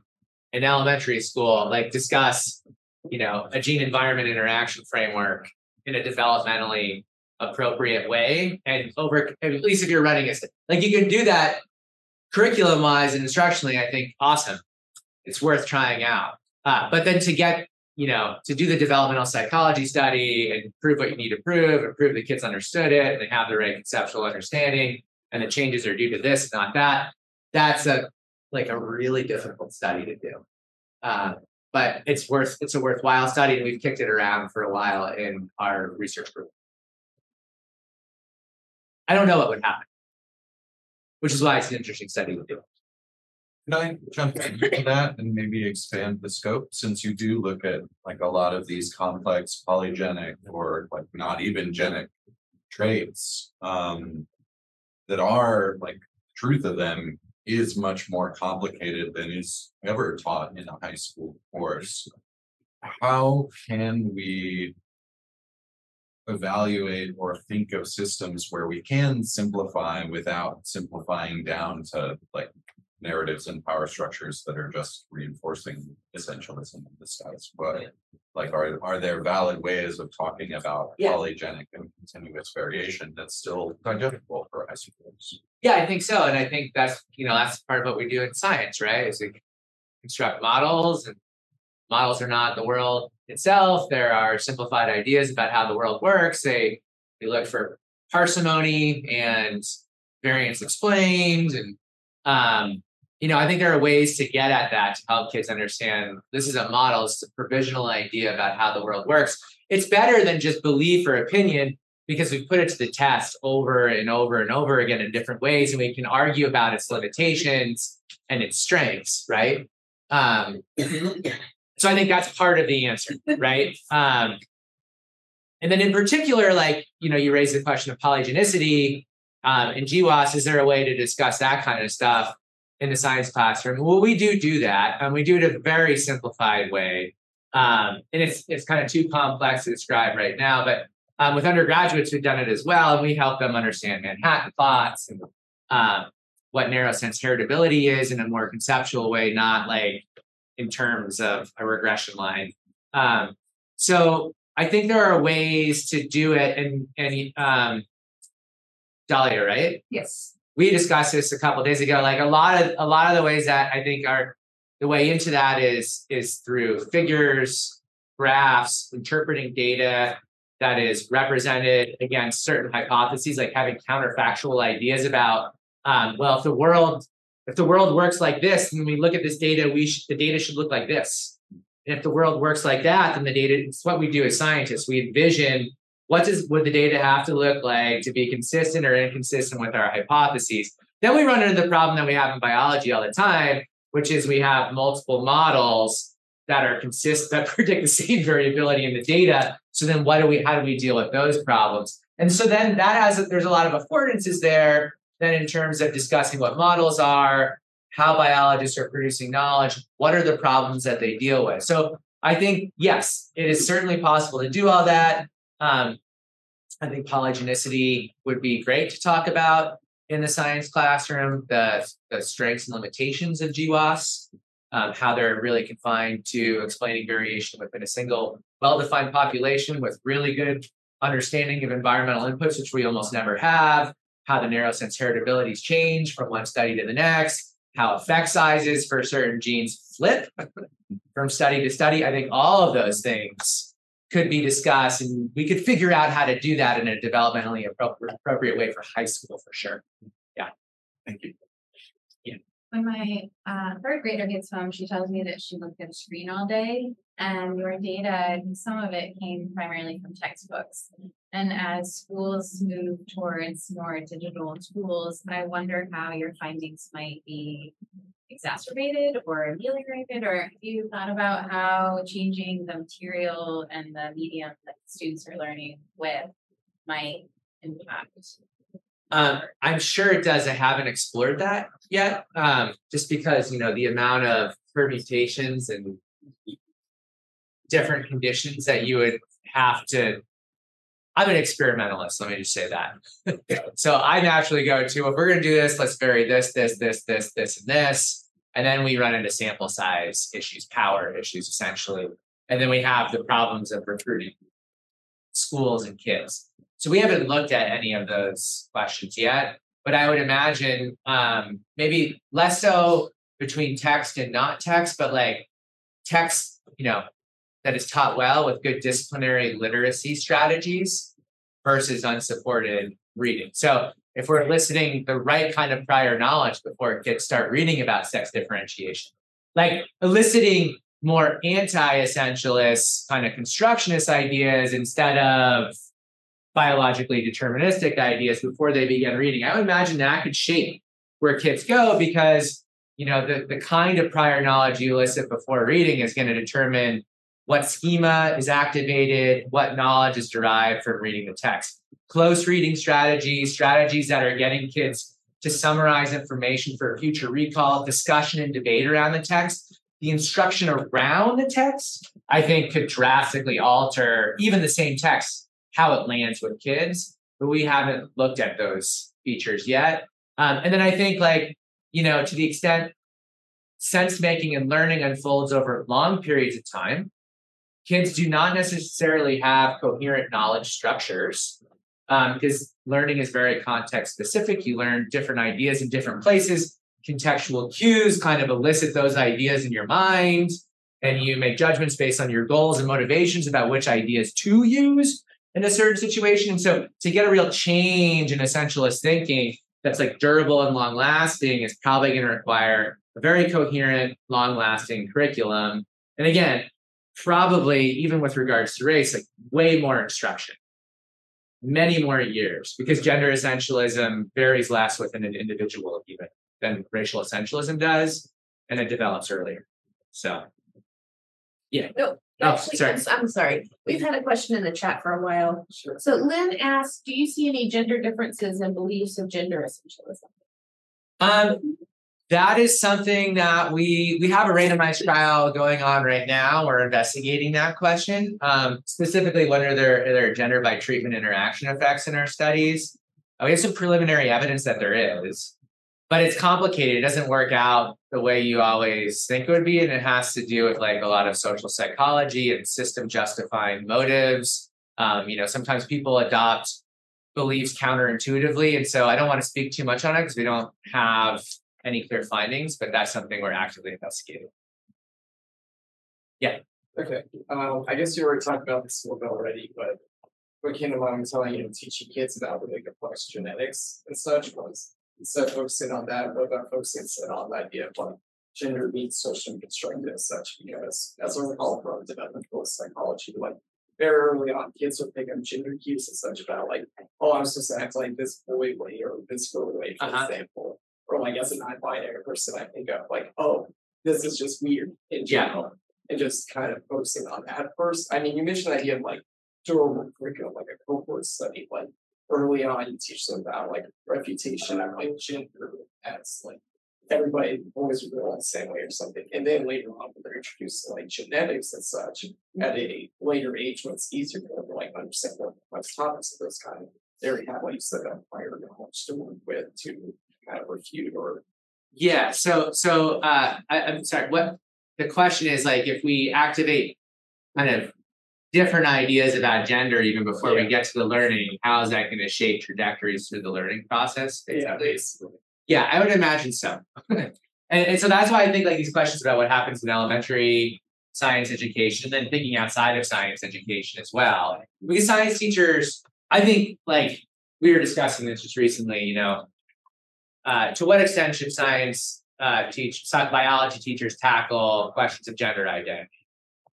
S5: in elementary school? Like discuss, you know, a gene environment interaction framework in a developmentally appropriate way, and over at least if you're running it, like you can do that curriculum wise and instructionally. I think awesome. It's worth trying out. Uh, but then to get you know, to do the developmental psychology study and prove what you need to prove and prove the kids understood it and they have the right conceptual understanding and the changes are due to this, not that. That's a like a really difficult study to do. Uh, but it's worth it's a worthwhile study and we've kicked it around for a while in our research group. I don't know what would happen, which is why it's an interesting study to do.
S7: Can I jump into that and maybe expand the scope, since you do look at like a lot of these complex polygenic or like not even genic traits, um. That are like, truth of them is much more complicated than is ever taught in a high school course. How can we? Evaluate or think of systems where we can simplify without simplifying down to like narratives and power structures that are just reinforcing essentialism in the status quo. Like, are, are there valid ways of talking about
S5: Yeah.
S7: polygenic and continuous variation that's still digestible for high schools?
S5: Yeah, I think so. And I think that's, you know, that's part of what we do in science, right? Is we construct models and models are not the world itself. There are simplified ideas about how the world works. They we look for parsimony and variance explained and um you know, I think there are ways to get at that to help kids understand this is a model, it's a provisional idea about how the world works. It's better than just belief or opinion because we put it to the test over and over and over again in different ways, and we can argue about its limitations and its strengths, right? Um, so I think that's part of the answer, right? Um, and then in particular, like you know, you raised the question of polygenicity um, in GWAS. Is there a way to discuss that kind of stuff in the science classroom? Well, we do do that, and we do it a very simplified way. Um, and it's it's kind of too complex to describe right now, but um, with undergraduates, we've done it as well, and we help them understand Manhattan plots and um, what narrow sense heritability is in a more conceptual way, not like in terms of a regression line. Um, so I think there are ways to do it, and and um, Dahlia, right?
S6: Yes.
S5: We discussed this a couple days ago. Like a lot of a lot of the ways that I think are the way into that is is through figures, graphs, interpreting data that is represented against certain hypotheses, like having counterfactual ideas about, um, well, if the world if the world works like this, and we look at this data, we sh- the data should look like this. And if the world works like that, then the data, it's what we do as scientists. We envision what does would the data have to look like to be consistent or inconsistent with our hypotheses. Then we run into the problem that we have in biology all the time, which is we have multiple models that are consistent that predict the same variability in the data. So then what do we how do we deal with those problems? And so then that has there's a lot of affordances there. Then in terms of discussing what models are, how biologists are producing knowledge, what are the problems that they deal with. So I think yes, it is certainly possible to do all that. Um, I think polygenicity would be great to talk about in the science classroom, the, the strengths and limitations of GWAS, um, how they're really confined to explaining variation within a single well-defined population with really good understanding of environmental inputs, which we almost never have, how the narrow sense heritabilities change from one study to the next, how effect sizes for certain genes flip from study to study. I think all of those things could be discussed, and we could figure out how to do that in a developmentally appropriate, appropriate way for high school for sure. Yeah.
S7: Thank you. Yeah.
S8: When my uh, third grader gets home, she tells me that she looked at a screen all day, and your data, some of it came primarily from textbooks. And as schools move towards more digital tools, I wonder how your findings might be exacerbated or ameliorated, or have you thought about how changing the material and the medium that students are learning with might impact?
S5: Um, I'm sure it does. I haven't explored that yet, um, just because you know the amount of permutations and different conditions that you would have to. I'm an experimentalist. Let me just say that. so I naturally go to if we're going to do this, let's vary this, this, this, this, this, and this, and then we run into sample size issues, power issues, essentially, and then we have the problems of recruiting schools and kids. So we haven't looked at any of those questions yet, but I would imagine um, maybe less so between text and not text, but like text, you know, that is taught well with good disciplinary literacy strategies versus unsupported reading. So if we're eliciting the right kind of prior knowledge before kids start reading about sex differentiation, like eliciting more anti-essentialist kind of constructionist ideas instead of biologically deterministic ideas before they begin reading. I would imagine that could shape where kids go because you know the, the kind of prior knowledge you elicit before reading is going to determine what schema is activated, what knowledge is derived from reading the text. Close reading strategies, strategies that are getting kids to summarize information for future recall, discussion and debate around the text. The instruction around the text, I think, could drastically alter even the same text how it lands with kids, but we haven't looked at those features yet. Um, and then I think, like, you know, to the extent sense making and learning unfolds over long periods of time, kids do not necessarily have coherent knowledge structures because um, learning is very context specific. You learn different ideas in different places. Contextual cues kind of elicit those ideas in your mind, and you make judgments based on your goals and motivations about which ideas to use in a certain situation. And so to get a real change in essentialist thinking that's like durable and long lasting is probably going to require a very coherent, long-lasting curriculum. And again, probably even with regards to race, like way more instruction, many more years, because gender essentialism varies less within an individual even than racial essentialism does, and it develops earlier. So, yeah.
S9: No,
S5: Oh, sorry.
S9: I'm s- I'm sorry. We've had a question in the chat for a while. Sure. So Lynn asked, do you see any gender differences in beliefs of gender essentialism?
S5: Um, that is something that we we have a randomized trial going on right now. We're investigating that question. Um, specifically, what are there are there gender by treatment interaction effects in our studies? Uh, we have some preliminary evidence that there is, but it's complicated. It doesn't work out the way you always think it would be, and it has to do with like a lot of social psychology and system justifying motives. Um, you know, sometimes people adopt beliefs counterintuitively. And so I don't want to speak too much on it because we don't have any clear findings, but that's something we're actively investigating. Yeah.
S10: Okay, um, I guess you already talked about this a little bit already, but what came to mind when telling you know teaching kids about really complex genetics and such was instead of focusing on that, what about focusing instead on the idea of like gender being socially constructed as such, because as I recall from developmental psychology, like very early on, kids would pick up gender cues and such about like, oh, I'm supposed to act like this boy way or this girl way, for
S5: Uh-huh.
S10: example. Or like as a non-binary person, I think of like, oh, this is just weird in
S5: Yeah.
S10: general and just kind of focusing on that first. I mean, you mentioned the idea of like durable curriculum, like a cohort study, like early on, you teach them about like reputation and like gender as like everybody always realize the same way or something. And then later on, when they're introduced to like genetics and such mm-hmm. at a later age when it's easier for them to like understand what what's topics of those kind of they already have, like you said, a prior knowledge to work with to kind of refute or
S5: Yeah. So so uh, I, I'm sorry. What the question is like if we activate kind of different ideas about gender even before we get to the learning, how is that going to shape trajectories through the learning process?
S10: yeah,
S5: basically?
S10: basically.
S5: Yeah, I would imagine so. and, and so that's why I think like these questions about what happens in elementary science education, and then thinking outside of science education as well. Because science teachers, I think like we were discussing this just recently, you know, uh, to what extent should science uh, teach biology teachers tackle questions of gender identity?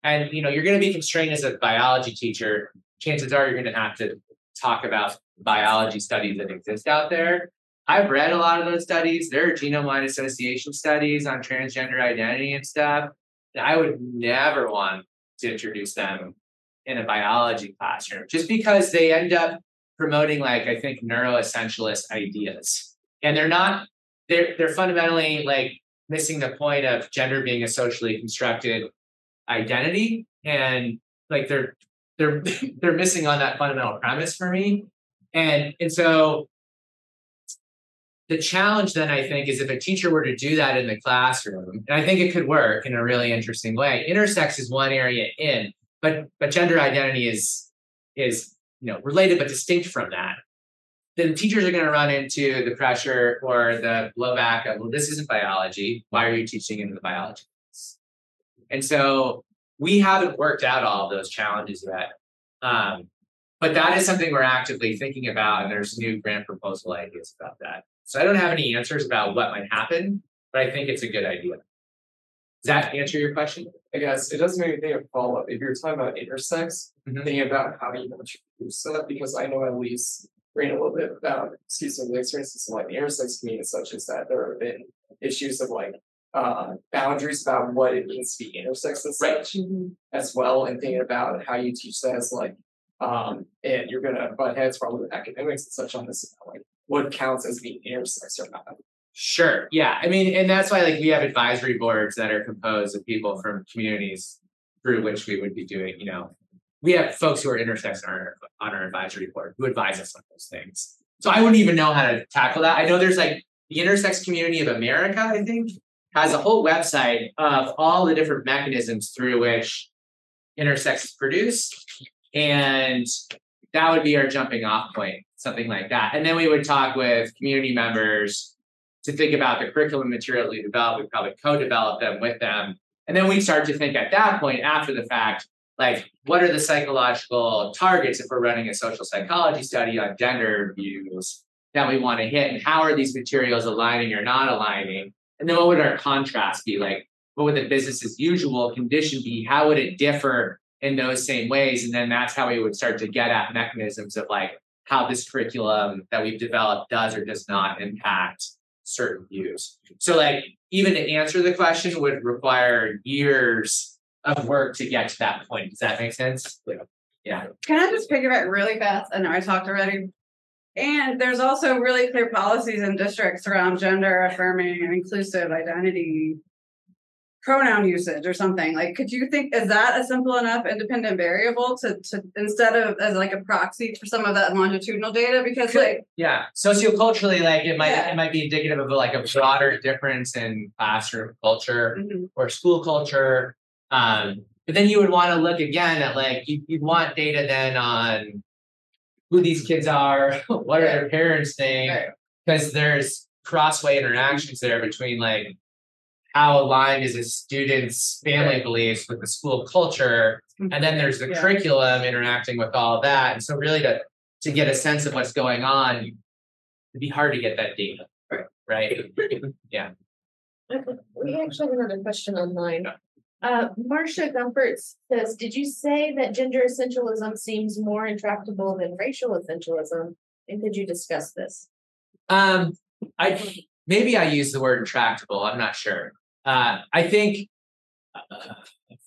S5: And you know, you're going to be constrained as a biology teacher. Chances are you're going to have to talk about biology studies that exist out there. I've read a lot of those studies. There are genome-wide association studies on transgender identity and stuff. I would never want to introduce them in a biology classroom just because they end up promoting like I think neuroessentialist ideas. And they're not they're they're fundamentally like missing the point of gender being a socially constructed identity and like they're they're they're missing on that fundamental premise for me. And and so the challenge then I think is if a teacher were to do that in the classroom, and I think it could work in a really interesting way. Intersex is one area in, but but gender identity is is you know related but distinct from that. Then teachers are going to run into the pressure or the blowback of, well, this isn't biology. Why are you teaching in the biology? And so we haven't worked out all of those challenges yet. Um, but that is something we're actively thinking about, and there's new grant proposal ideas about that. So I don't have any answers about what might happen, but I think it's a good idea. Does that answer your question?
S10: I guess it doesn't make me think of follow up. If you're talking about intersex,
S5: Mhm.
S10: thinking about how you introduce that, because I know at least read a little bit about, excuse me, the experiences in like the intersex community, such as that there have been issues of like uh, boundaries about what it means to be intersex and such as well, and thinking about how you teach that as like, um, and you're gonna butt heads probably with academics and such on this, like what counts as being intersex or not.
S5: Sure. Yeah. I mean, and that's why like we have advisory boards that are composed of people from communities through which we would be doing, you know, we have folks who are intersex on our on our advisory board who advise us on those things. So I wouldn't even know how to tackle that. I know there's like the intersex community of America, I think, has a whole website of all the different mechanisms through which intersex is produced. And that would be our jumping off point, something like that. And then we would talk with community members to think about the curriculum materials we develop. We probably co-develop them with them. And then we start to think at that point after the fact, like what are the psychological targets if we're running a social psychology study on gender views that we want to hit and how are these materials aligning or not aligning? And then what would our contrast be? Like, what would the business as usual condition be? How would it differ in those same ways? And then that's how we would start to get at mechanisms of like how this curriculum that we've developed does or does not impact certain views. So, like, even to answer the question would require years of work to get to that point. Does that make sense? Yeah.
S6: Can I just pick piggyback really fast? I know I talked already. And there's also really clear policies in districts around gender affirming and inclusive identity pronoun usage or something. Like, could you think is that a simple enough independent variable to to instead of as like a proxy for some of that longitudinal data? Because like
S5: Yeah. Socioculturally, like it might
S6: Yeah.
S5: it might be indicative of like a broader difference in classroom culture
S6: mhm.
S5: or school culture. Um, but then you would want to look again at like you, you'd want data then on who these kids are, what are their parents
S6: Right.
S5: because there's crossway interactions there between like how aligned is a student's family beliefs with the school culture, and then there's the
S6: Yeah.
S5: curriculum interacting with all that. And so really to to get a sense of what's going on, it'd be hard to get that data.
S6: Right.
S5: Right. Yeah.
S9: We actually have another question online. Uh, Marcia Gumpertz says, did you say that gender essentialism seems more intractable than racial essentialism? And could you discuss this?
S5: Um, I maybe I use the word intractable. I'm not sure. Uh, I think uh,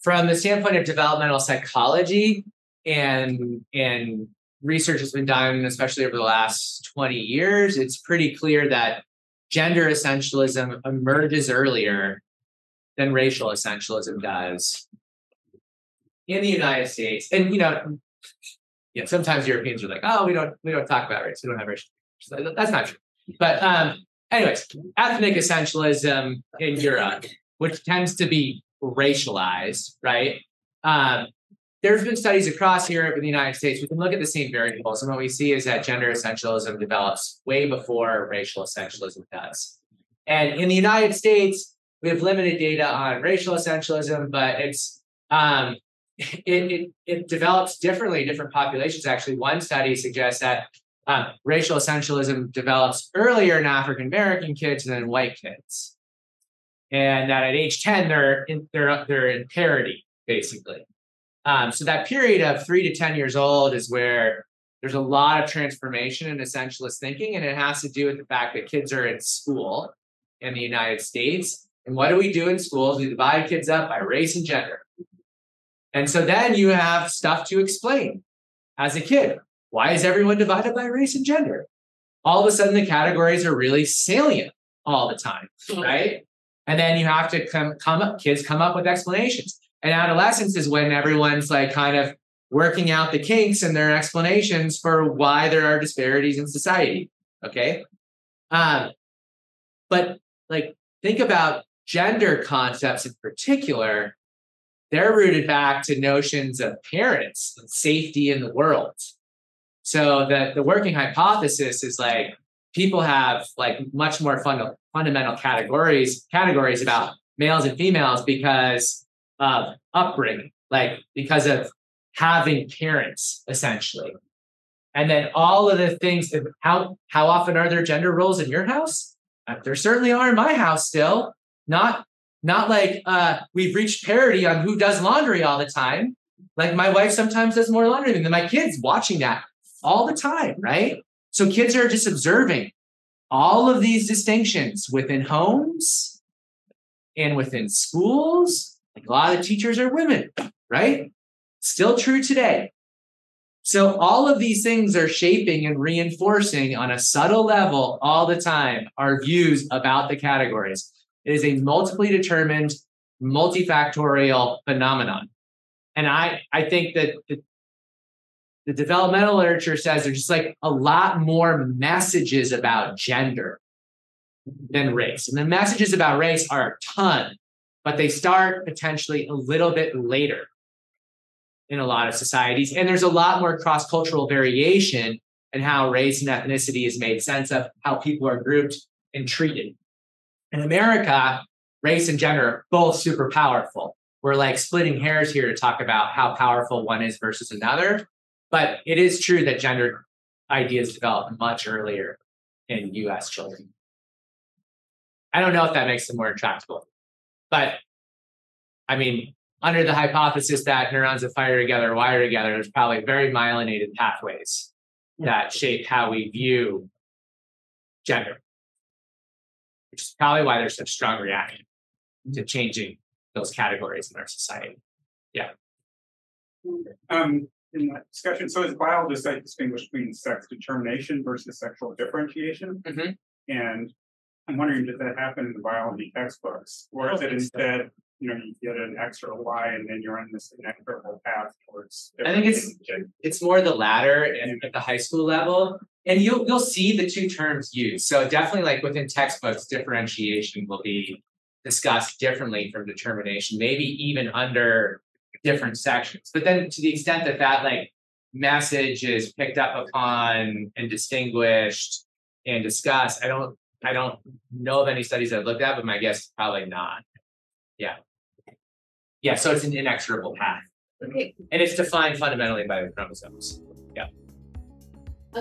S5: from the standpoint of developmental psychology and and research has been done, especially over the last 20 years, it's pretty clear that gender essentialism emerges earlier than racial essentialism does in the United States. And you know, yeah, sometimes Europeans are like, oh, we don't we don't talk about race, we don't have racial. That's not true. But um, anyways, ethnic essentialism in Europe, which tends to be racialized, right? Um, there's been studies across Europe and the United States. We can look at the same variables, and what we see is that gender essentialism develops way before racial essentialism does. And in the United States, we have limited data on racial essentialism, but it's um, it, it it develops differently in different populations. Actually, one study suggests that um, racial essentialism develops earlier in African American kids than in white kids, and that at age ten they're in, they're they're in parity basically. Um, so that period of three to ten years old is where there's a lot of transformation in essentialist thinking, and it has to do with the fact that kids are in school in the United States. And what do we do in schools? We divide kids up by race and gender. And so then you have stuff to explain as a kid. Why is everyone divided by race and gender? All of a sudden, the categories are really salient all the time, right? And then you have to come, come up, kids come up with explanations. And adolescence is when everyone's like kind of working out the kinks and their explanations for why there are disparities in society. Okay. Um, but like, think about gender concepts in particular they're rooted back to notions of parents and safety in the world. So the, the working hypothesis is like people have like much more funda- fundamental categories categories about males and females because of upbringing, like because of having parents essentially. And then all of the things how how often are there gender roles in your house? Uh, there certainly are in my house still. Not not like uh, we've reached parity on who does laundry all the time. Like my wife sometimes does more laundry than my kids watching that all the time, right? So kids are just observing all of these distinctions within homes and within schools. Like a lot of teachers are women, right? Still true today. So all of these things are shaping and reinforcing on a subtle level all the time our views about the categories. It is a multiply determined, multifactorial phenomenon. And I, I think that the, the developmental literature says there's just like a lot more messages about gender than race. And the messages about race are a ton, but they start potentially a little bit later in a lot of societies. And there's a lot more cross cultural variation in how race and ethnicity is made sense of, how people are grouped and treated. In America, race and gender are both super powerful. We're like splitting hairs here to talk about how powerful one is versus another. But it is true that gender ideas develop much earlier in US children. I don't know if that makes them more intractable. But I mean, under the hypothesis that neurons that fire together wire together, there's probably very myelinated pathways that shape how we view gender. Which is probably why there's such strong reaction to changing those categories in our society. Yeah.
S11: Um, in that discussion, so as biologists, I distinguish between sex determination versus sexual differentiation.
S5: Mhm.
S11: And I'm wondering, does that happen in the biology textbooks? Or is it
S5: think so.
S11: instead, you know, you get an X or a Y and then you're on this inexorable path towards.
S5: I think it's- it's more the latter and at the high school level. And you'll you'll see the two terms used. So definitely like within textbooks, differentiation will be discussed differently from determination, maybe even under different sections. But then to the extent that that like message is picked up upon and distinguished and discussed, I don't I don't know of any studies I've looked at, but my guess is probably not. Yeah. Yeah, so it's an inexorable path.
S9: Okay,
S5: And it's defined fundamentally by the chromosomes.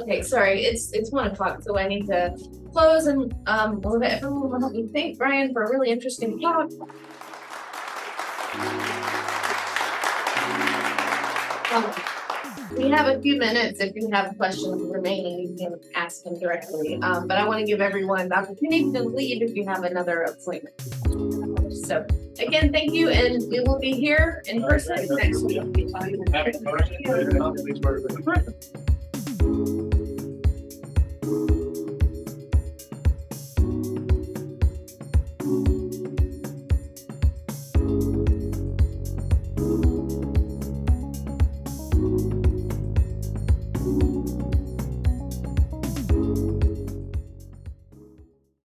S9: Okay, sorry, it's, it's one o'clock, so I need to close and, um, let everyone help me thank Brian for a really interesting talk. Um, We have a few minutes. If you have questions remaining, you can ask them directly. Um, but I want to give everyone the opportunity to leave if you have another appointment. So again, thank you, and we will be here in person next week.